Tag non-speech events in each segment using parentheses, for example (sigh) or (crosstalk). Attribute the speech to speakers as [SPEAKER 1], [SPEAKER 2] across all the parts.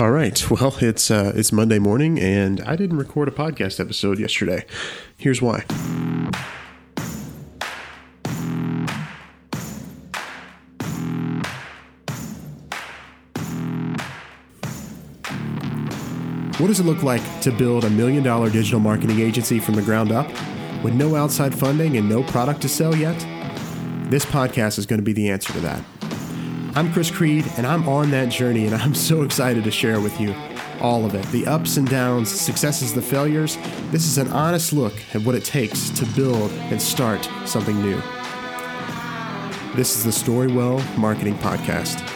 [SPEAKER 1] All right. Well, it's uh, it's Monday morning, and I didn't record a podcast episode yesterday. Here's why. What does it look like to build a million dollar digital marketing agency from the ground up with no outside funding and no product to sell yet? This podcast is going to be the answer to that. I'm Chris Creed, and I'm on that journey, and I'm so excited to share with you all of it the ups and downs, successes, the failures. This is an honest look at what it takes to build and start something new. This is the Storywell Marketing Podcast.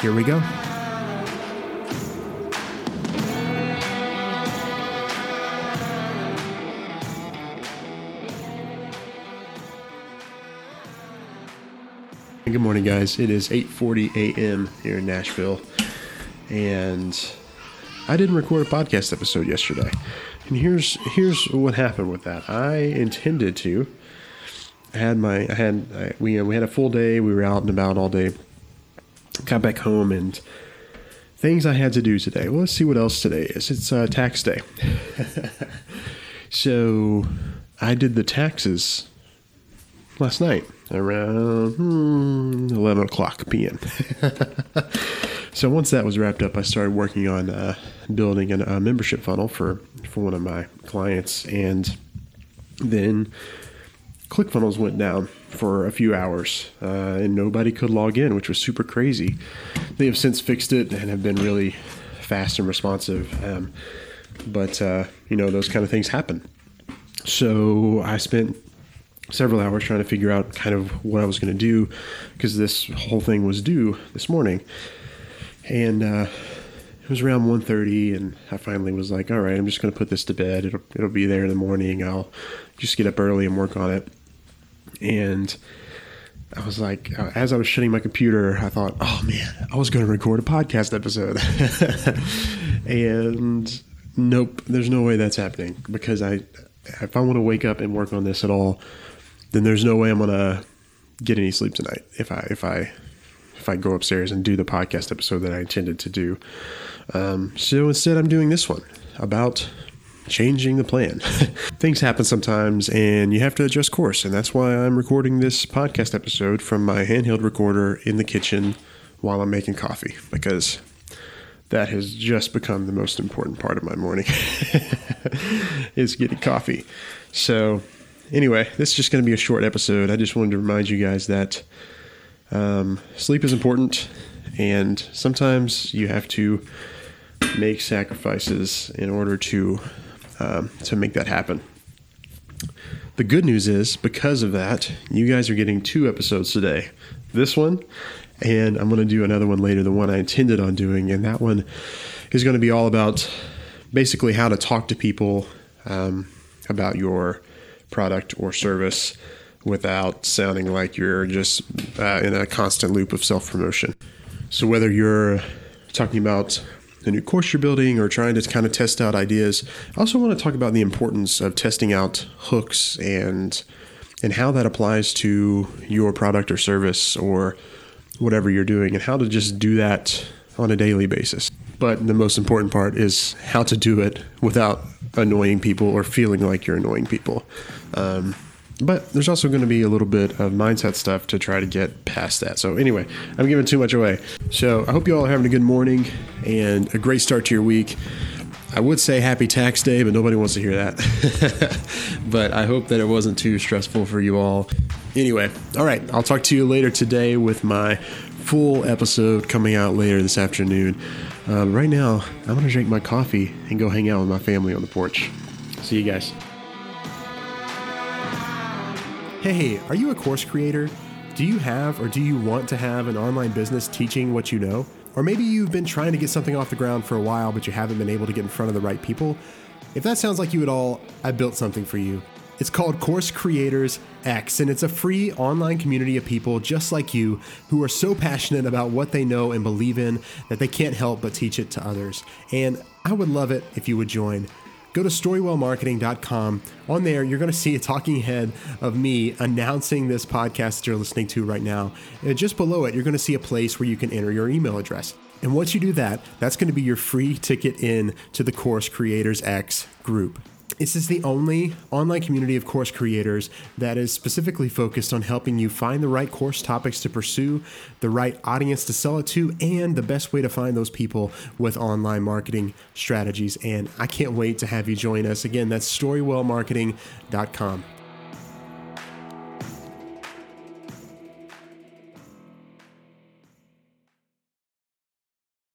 [SPEAKER 1] Here we go. Good morning, guys. It is 8:40 a.m. here in Nashville, and I didn't record a podcast episode yesterday. And here's here's what happened with that. I intended to. I had my I had I, we we had a full day. We were out and about all day. Got back home and things I had to do today. Well, let's see what else today is. It's uh, tax day. (laughs) so I did the taxes last night around hmm, 11 o'clock p.m. (laughs) so once that was wrapped up, I started working on uh, building an, a membership funnel for, for one of my clients. And then ClickFunnels went down for a few hours uh, and nobody could log in, which was super crazy. They have since fixed it and have been really fast and responsive. Um, but, uh, you know, those kind of things happen. So I spent several hours trying to figure out kind of what I was going to do because this whole thing was due this morning. And uh, it was around 1.30 and I finally was like, all right, I'm just going to put this to bed. It'll, it'll be there in the morning. I'll just get up early and work on it. And I was like, uh, as I was shutting my computer, I thought, oh man, I was going to record a podcast episode. (laughs) and nope, there's no way that's happening because I, if I want to wake up and work on this at all, then there's no way I'm gonna get any sleep tonight if I if I if I go upstairs and do the podcast episode that I intended to do. Um, so instead, I'm doing this one about changing the plan. (laughs) Things happen sometimes, and you have to adjust course, and that's why I'm recording this podcast episode from my handheld recorder in the kitchen while I'm making coffee because that has just become the most important part of my morning (laughs) is getting coffee. So anyway, this is just going to be a short episode. I just wanted to remind you guys that um, sleep is important, and sometimes you have to make sacrifices in order to um, to make that happen. The good news is, because of that, you guys are getting two episodes today. This one, and I'm going to do another one later, the one I intended on doing, and that one is going to be all about basically how to talk to people um, about your product or service without sounding like you're just uh, in a constant loop of self promotion. So, whether you're talking about the new course you're building or trying to kind of test out ideas, I also want to talk about the importance of testing out hooks and and how that applies to your product or service or whatever you're doing and how to just do that on a daily basis. But the most important part is how to do it without annoying people or feeling like you're annoying people. Um, but there's also going to be a little bit of mindset stuff to try to get past that. So, anyway, I'm giving too much away. So, I hope you all are having a good morning and a great start to your week. I would say happy tax day, but nobody wants to hear that. (laughs) but I hope that it wasn't too stressful for you all. Anyway, all right, I'll talk to you later today with my full episode coming out later this afternoon. Um, right now, I'm going to drink my coffee and go hang out with my family on the porch. See you guys. Hey, are you a course creator? Do you have or do you want to have an online business teaching what you know? Or maybe you've been trying to get something off the ground for a while, but you haven't been able to get in front of the right people? If that sounds like you at all, I built something for you. It's called Course Creators X, and it's a free online community of people just like you who are so passionate about what they know and believe in that they can't help but teach it to others. And I would love it if you would join go to storywellmarketing.com. On there, you're going to see a talking head of me announcing this podcast that you're listening to right now. And just below it, you're going to see a place where you can enter your email address. And once you do that, that's going to be your free ticket in to the Course Creators X group. This is the only online community of course creators that is specifically focused on helping you find the right course topics to pursue, the right audience to sell it to, and the best way to find those people with online marketing strategies. And I can't wait to have you join us. Again, that's storywellmarketing.com.